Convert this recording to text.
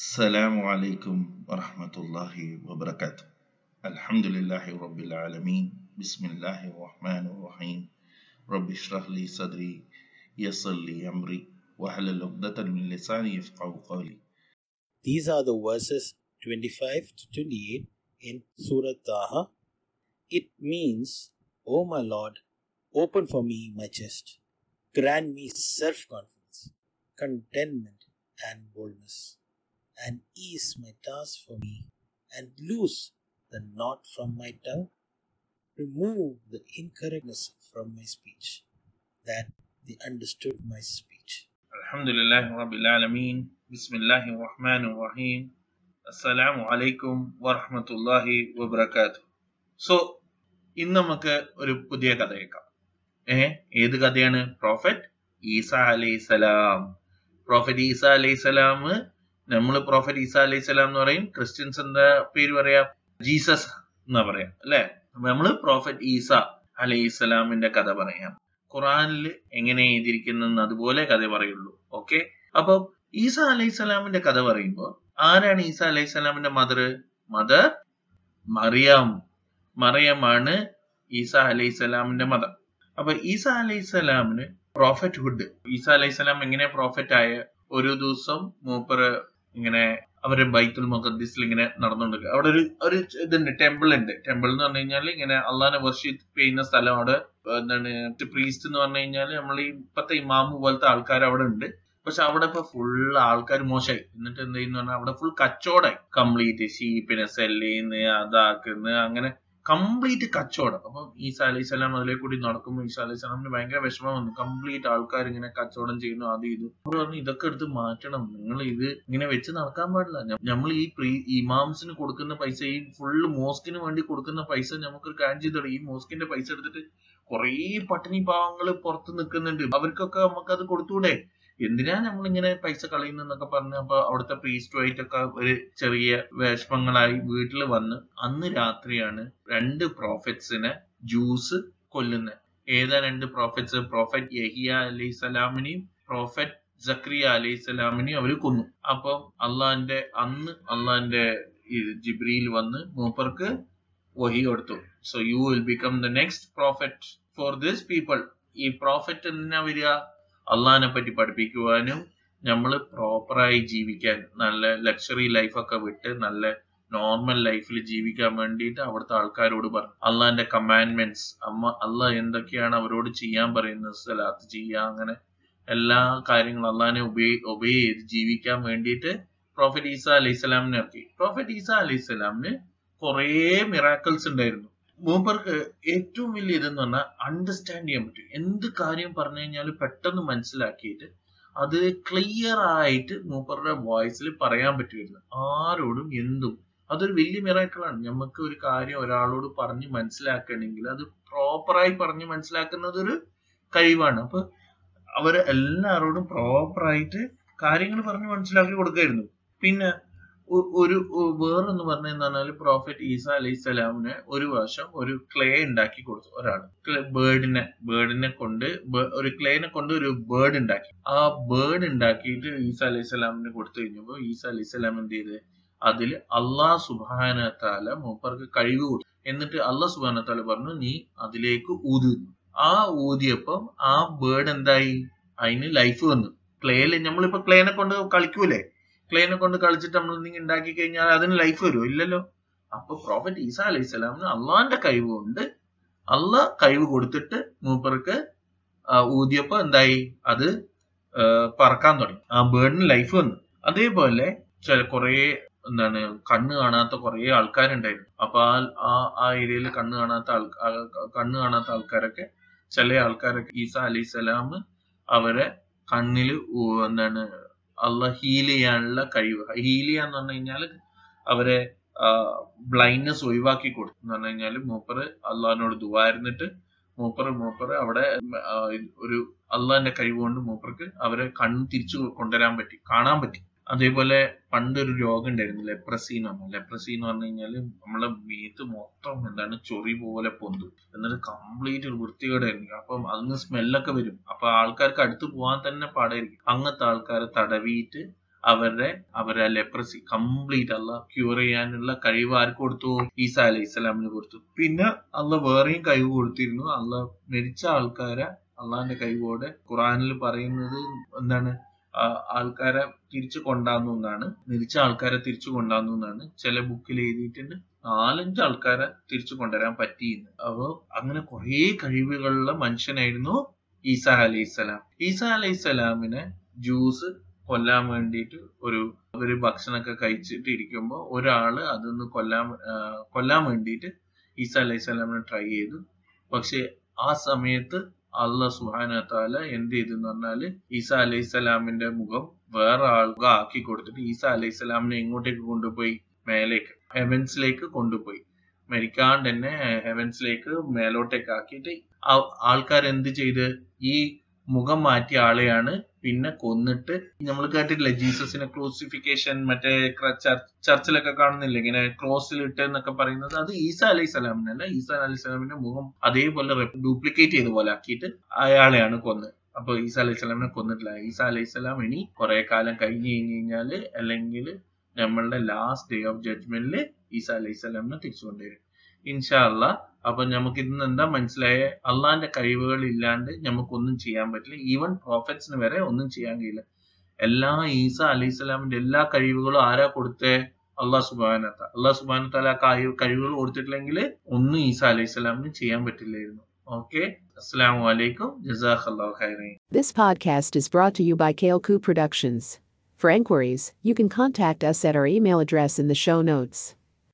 السلام عليكم ورحمة الله وبركاته الحمد لله رب العالمين بسم الله الرحمن الرحيم رب اشرح لي صدري يسر لي أمري واحلل عقدة من لساني يفقه قولي These are the verses 25 to 28 in Surah Taha. It means, O my Lord, open for me my chest, grant me self confidence, contentment, and boldness, and ease my task for me, and loose the knot from my tongue. Remove the incorrectness from my speech, that they understood my speech. الحمد لله رب العالمين بسم الله الرحمن الرحيم السلام عليكم ورحمة الله وبركاته so ഇന്ന് നമുക്ക് ഒരു പുതിയ കഥ കേൾക്കാം ഏ ഏത് കഥയാണ് prophet Isa അലൈസലാം പ്രോഫറ്റ് ഈസ അലൈസലാം നമ്മൾ പ്രോഫറ്റ് ഈസ അലൈഹി സ്വലാം എന്ന് പറയും. ക്രിസ്ത്യൻസ് എന്താ പേര് പറയാ? ജീസസ് എന്നാ പറയാം. അല്ലെ? നമ്മൾ പ്രോഫറ്റ് ഈസ അലൈഹി സ്വലാമിന്റെ കഥ പറയാം. ഖുറാനിൽ എങ്ങനെ എഴുതിയിരിക്കുന്നു അതുപോലെ കഥ പറയുള്ളൂ. ഓക്കെ അപ്പൊ ഈസ അലൈഹി സ്വലാമിന്റെ കഥ പറയുമ്പോൾ ആരാണ് ഈസ അലൈഹി സ്വലാമിന്റെ മദർ മദർ മറിയാം. മറിയമാണ് ഈസ അലൈഹി സ്വലാമിന്റെ മദർ അപ്പൊ ഈസ അലൈഹി സ്വലാമിന് പ്രോഫറ്റ് ഹുഡ് ഈസ അലൈഹി സ്വലാം എങ്ങനെ പ്രോഫറ്റ് ആയ? ഒരു ദിവസം മൂപ്പറ് ഇങ്ങനെ അവർ ബൈത്തുൽ മുഖദ്ദിസിൽ ഇങ്ങനെ നടന്നുകൊണ്ട് അവിടെ ഒരു ഒരു ഇതുണ്ട് ടെമ്പിൾ ഉണ്ട്. ടെമ്പിൾ എന്ന് പറഞ്ഞു കഴിഞ്ഞാൽ ഇങ്ങനെ അള്ളാഹിനെ വർഷിപ്പ് ചെയ്യുന്ന സ്ഥലം അവിടെ. എന്താണ് പ്രീസ്റ്റ് എന്ന് പറഞ്ഞു കഴിഞ്ഞാൽ നമ്മൾ ഈ ഇപ്പത്തെ ഇമാമ പോലത്തെ ആൾക്കാർ അവിടെ ഉണ്ട്. പക്ഷെ അവിടെ ഇപ്പൊ ഫുൾ ആൾക്കാർ മോശമായി. എന്നിട്ട് എന്ത് ചെയ്യുന്ന പറഞ്ഞാൽ അവിടെ ഫുൾ കച്ചവടമായി. കംപ്ലീറ്റ് ഷീപ്പിനെ സെല്ല് ചെയ്യുന്ന അങ്ങനെ കംപ്ലീറ്റ് കച്ചവടം. അപ്പൊ ഈസ അലൈഹി സ്വലാം അതിലെ കൂടി നടക്കുമ്പോൾ ഈസ അലൈഹി സ്വലാമിന് ഭയങ്കര വിഷമം വന്നു. കംപ്ലീറ്റ് ആൾക്കാർ ഇങ്ങനെ കച്ചവടം ചെയ്യുന്നു അത് ഇത്. പറഞ്ഞു ഇതൊക്കെ എടുത്ത് മാറ്റണം. നിങ്ങൾ ഇത് ഇങ്ങനെ വെച്ച് നടക്കാൻ പാടില്ല. നമ്മൾ ഈ പ്രീ ഇമാംസിന് കൊടുക്കുന്ന പൈസ ഈ ഫുള്ള് മോസ്കിന് വേണ്ടി കൊടുക്കുന്ന പൈസ നമുക്കൊരു കാര്യം ചെയ്തോളൂ ഈ മോസ്കിന്റെ പൈസ എടുത്തിട്ട് കുറേ പട്ടിണി പാവങ്ങൾ പുറത്ത് നിൽക്കുന്നുണ്ട് അവർക്കൊക്കെ നമുക്കത് കൊടുത്തൂടെ? എന്തിനാ നമ്മളിങ്ങനെ പൈസ കളയുന്നൊക്കെ പറഞ്ഞ് അപ്പൊ അവിടുത്തെ പ്രീസ്റ്റുമായിട്ടൊക്കെ ഒരു ചെറിയ വിഷമങ്ങളായി വീട്ടിൽ വന്ന് അന്ന് രാത്രിയാണ് രണ്ട് പ്രോഫിറ്റ്സിനെ ജ്യൂസ് കൊല്ലുന്നത് ഏതാ രണ്ട് പ്രോഫിറ്റ്സ് പ്രോഫറ്റ് യഹിയ അലൈഹി സ്വലാമിനെയും പ്രോഫറ്റ് ജക്രിയ അലൈഹി സ്വലാമിനെയും അവർ കൊന്നു. അപ്പൊ അള്ളാന്റെ അന്ന് അള്ളാന്റെ ജിബ്രിയിൽ വന്ന് മൂപ്പർക്ക് വഹി കൊടുത്തു. So you will become the next profit for this people ഈ പ്രോഫിറ്റ് എന്തിനാ വരിക? അള്ളഹാനെ പറ്റി പഠിപ്പിക്കുവാനും നമ്മൾ പ്രോപ്പറായി ജീവിക്കാൻ നല്ല ലക്ഷറി ലൈഫൊക്കെ വിട്ട് നല്ല നോർമൽ ലൈഫിൽ ജീവിക്കാൻ വേണ്ടിയിട്ട് അവിടുത്തെ ആൾക്കാരോട് പറഞ്ഞു അള്ളാന്റെ കമാൻഡ്മെന്റ്സ് അമ്മ അള്ളാഹ് എന്തൊക്കെയാണ് അവരോട് ചെയ്യാൻ പറയുന്നത് സ്ഥലത്ത് ചെയ്യുക അങ്ങനെ എല്ലാ കാര്യങ്ങളും അള്ളാഹിനെ ഒബേ ഒബേ ചെയ്ത് ജീവിക്കാൻ വേണ്ടിയിട്ട് പ്രോഫറ്റ് ഈസ അലൈഹി സ്വലാമിനെ ഇറക്കി. പ്രോഫറ്റ് ഈസ അലൈഹി സ്വലാമിന് കുറേ മിറാക്കിൾസ് ഉണ്ടായിരുന്നു. മൂപ്പർക്ക് ഏറ്റവും വലിയ ഇതെന്ന് പറഞ്ഞാൽ അണ്ടർസ്റ്റാൻഡ് ചെയ്യാൻ പറ്റും. എന്ത് കാര്യം പറഞ്ഞു കഴിഞ്ഞാൽ പെട്ടെന്ന് മനസ്സിലാക്കിയിട്ട് അത് ക്ലിയർ ആയിട്ട് മൂപ്പറുടെ വോയിസിൽ പറയാൻ പറ്റുമായിരുന്നു. ആരോടും എന്തും. അതൊരു വലിയ മിറാക്കിളാണ് നമുക്ക് ഒരു കാര്യം ഒരാളോട് പറഞ്ഞ് മനസ്സിലാക്കണമെങ്കിൽ അത് പ്രോപ്പറായി പറഞ്ഞ് മനസ്സിലാക്കുന്നത് ഒരു കഴിവാണ്. അപ്പൊ അവർ എല്ലാവരോടും പ്രോപ്പറായിട്ട് കാര്യങ്ങൾ പറഞ്ഞ് മനസ്സിലാക്കി കൊടുക്കായിരുന്നു. പിന്നെ ഒരു വേറൊന്ന് പറഞ്ഞെന്ന് പറഞ്ഞാൽ പ്രോഫറ്റ് ഈസ അലൈഹി സ്വലാമിന് ഒരു വർഷം ഒരു ക്ലേ ഉണ്ടാക്കി കൊടുത്തു ഒരാൾ ബേർഡിനെ ബേർഡിനെ കൊണ്ട് ഒരു ക്ലേനെ കൊണ്ട് ഒരു ബേർഡ് ഉണ്ടാക്കി. ആ ബേർഡ് ഉണ്ടാക്കിയിട്ട് ഈസ അലൈഹി സ്വലാമിന് കൊടുത്തു കഴിഞ്ഞപ്പോൾ ഈസ അലൈഹി സ്വലാം എന്ത് ചെയ്ത്? അതിൽ അള്ളാഹ് സുബാന താല മൂപ്പർക്ക് കഴിവ് കൊടുത്തു. എന്നിട്ട് അള്ളാഹ് സുബാന താല പറഞ്ഞു നീ അതിലേക്ക് ഊതിരുന്നു ആ ഊതിയപ്പം ആ ബേർഡ് എന്തായി? അതിന് ലൈഫ് വന്നു. ക്ലേയിൽ നമ്മളിപ്പോ ക്ലേനെ കൊണ്ട് കളിക്കൂലേ? ക്ലേനെ കൊണ്ട് കളിച്ചിട്ട് നമ്മൾ എന്തെങ്കിലും ഉണ്ടാക്കി കഴിഞ്ഞാൽ അതിന് ലൈഫ് വരുമോ ഇല്ലല്ലോ. അപ്പൊ പ്രോഫറ്റ് ഈസ അലൈഹി സ്വലാമിന് അള്ളാന്റെ കഴിവ് കൊണ്ട് അള്ളാഹ് കഴിവ് കൊടുത്തിട്ട് മൂപ്പർക്ക് ഊതിയപ്പോ എന്തായി? അത് പറക്കാൻ തുടങ്ങി. ആ ബേർഡിന് ലൈഫ് വന്നു. അതേപോലെ ചില കുറെ എന്താണ് കണ്ണ് കാണാത്ത കുറേ ആൾക്കാരുണ്ടായിരുന്നു. അപ്പൊ ആ ആ ഏരിയയിൽ കണ്ണ് കാണാത്ത ആൾ കണ്ണ് കാണാത്ത ആൾക്കാരൊക്കെ ചില ആൾക്കാരൊക്കെ ഈസ അലൈഹി സ്വലാമ് അവരെ കണ്ണിൽ എന്താണ് അള്ള ഹീൽ ചെയ്യാനുള്ള കഴിവ്. ഹീൽ ചെയ്യാന്ന് പറഞ്ഞു കഴിഞ്ഞാൽ അവരെ ബ്ലൈൻഡ്നെസ് ഒഴിവാക്കി കൊടുത്തു എന്ന് പറഞ്ഞു കഴിഞ്ഞാൽ മൂപ്പറ് അള്ളഹാനോട് ദുവായിരുന്നിട്ട് മൂപ്പർ മൂപ്പറ് അവിടെ ഒരു അള്ളാഹിന്റെ കഴിവ് കൊണ്ട് മൂപ്പർക്ക് അവരെ കണ്ണ് തിരിച്ചു കൊണ്ടുവരാൻ പറ്റി കാണാൻ പറ്റി. അതേപോലെ ഒരു രോഗം ഉണ്ടായിരുന്നു ലെപ്രസി എന്ന് പറഞ്ഞു ലെപ്രസി എന്ന് പറഞ്ഞു കഴിഞ്ഞാൽ നമ്മളെ മീത്ത് മൊത്തം എന്താണ് ചൊറി പോലെ പൊന്തും. എന്നിട്ട് കംപ്ലീറ്റ് ഒരു വൃത്തികേടായിരിക്കും. അപ്പം അതിന് സ്മെല്ലൊക്കെ വരും. അപ്പൊ ആൾക്കാർക്ക് അടുത്ത് പോകാൻ തന്നെ പാടായിരിക്കും. അങ്ങനത്തെ ആൾക്കാരെ തടവിയിട്ട് അവരുടെ അവരെ ലെപ്രസി കംപ്ലീറ്റ് അല്ല ക്യൂർ ചെയ്യാനുള്ള കഴിവ് ആർക്ക് കൊടുത്തു? ഈസ അലൈഹി ഇസ്ലാമിന് കൊടുത്തു. പിന്നെ അല്ല വേറെയും കഴിവ് കൊടുത്തിരുന്നു. അല്ല മരിച്ച ആൾക്കാരെ അള്ളാന്റെ കഴിവോടെ ഖുറാനിൽ പറയുന്നത് എന്താണ്? ആൾക്കാരെ തിരിച്ചു കൊണ്ടാന്നു എന്നാണ്. മരിച്ച ആൾക്കാരെ തിരിച്ചു കൊണ്ടാന്നു എന്നാണ്. ചില ബുക്കിൽ എഴുതിയിട്ടുണ്ട്. നാലഞ്ച് ആൾക്കാരെ തിരിച്ചു കൊണ്ടുവരാൻ പറ്റിയെന്ന്. അപ്പോ അങ്ങനെ കുറെ കഴിവുകളുള്ള മനുഷ്യനായിരുന്നു ഈസ അലൈഹിസ്സലാം ഈസ അലൈഹിസ്സലാമിനെ ജ്യൂസ് കൊല്ലാൻ വേണ്ടിയിട്ട് ഒരു ഒരു ഭക്ഷണമൊക്കെ കഴിച്ചിട്ട് ഇരിക്കുമ്പോൾ ഒരാൾ അതൊന്ന് കൊല്ലാൻ കൊല്ലാൻ വേണ്ടിയിട്ട് ഈസ അലൈഹിസ്സലാമിനെ ട്രൈ ചെയ്തു. പക്ഷെ ആ സമയത്ത് അള്ളാഹ് സുഹാന എന്ത് ചെയ്തു എന്ന് പറഞ്ഞാൽ ഈസാ അലൈഹിസ്സലാമിന്റെ മുഖം വേറെ ആൾക്ക് ആക്കി കൊടുത്തിട്ട് ഈസാ അലൈഹിസ്സലാമിനെ എങ്ങോട്ടേക്ക് കൊണ്ടുപോയി? മേലേക്ക് ഹെവൻസിലേക്ക് കൊണ്ടുപോയി. മരിക്കാണ്ട് തന്നെ ഹെവൻസിലേക്ക് മേലോട്ടേക്ക് ആക്കിയിട്ട് ആൾക്കാർ എന്ത് ചെയ്ത്? ഈ മുഖം മാറ്റിയ ആളെയാണ് പിന്നെ കൊന്നിട്ട് നമ്മൾ കേട്ടിട്ടില്ലേ? ജീസസിനെ ക്രൂസിഫിക്കേഷൻ മറ്റേ ചർച്ചിലൊക്കെ കാണുന്നില്ല? ഇങ്ങനെ ക്രോസിൽ എന്നൊക്കെ പറയുന്നത്. അത് ഈസ അലൈഹി അല്ല ഈസ അലൈഹി സ്വലാമിന്റെ മുഖം അതേപോലെ ഡ്യൂപ്ലിക്കേറ്റ് ചെയ്ത പോലെ ആക്കിയിട്ട് അയാളെയാണ് കൊന്ന്. അപ്പൊ ഈസ അലൈഹി സ്വലാമിനെ കൊന്നിട്ടില്ല. ഈസ അലൈഹി സ്വലാം ഇനി കുറെ കാലം കഴിഞ്ഞു കഴിഞ്ഞു കഴിഞ്ഞാൽ അല്ലെങ്കിൽ നമ്മളുടെ ലാസ്റ്റ് ഡേ ഓഫ് ജഡ്ജ്മെന്റിൽ ഈസ അലൈഹി സ്വലാമിനെ തിരിച്ചു കൊണ്ടുവരും ഇൻഷാ അല്ലാ അപ്പൊ നമുക്ക് ഇന്ന് എന്താ മനസ്സിലായ? അള്ളാന്റെ കഴിവുകൾ ഇല്ലാണ്ട് നമുക്കൊന്നും ചെയ്യാൻ പറ്റില്ല. ഈവൻ പ്രോഫറ്റ്സിന് വരെ ഒന്നും ചെയ്യാൻ കഴിയില്ല. എല്ലാ ഈസ അലൈഹി സ്വലാമിന്റെ എല്ലാ കഴിവുകളും ആരാ കൊടുത്തേ? അള്ളാഹ് സുബാനത്ത അള്ളാഹ് സുബാനത്താല ആ കഴിവ് കഴിവുകൾ കൊടുത്തിട്ടില്ലെങ്കിൽ ഒന്നും ഈസ അലൈഹി സ്വലാമിന് ചെയ്യാൻ പറ്റില്ലായിരുന്നു. ഓക്കെ? അസ്സാം വലൈക്കും ജസാഖ് അള്ളാഹു ഖൈറീൻ. This podcast is brought to you by Kaleku Productions. For inquiries, you can contact us at our email address in the show notes.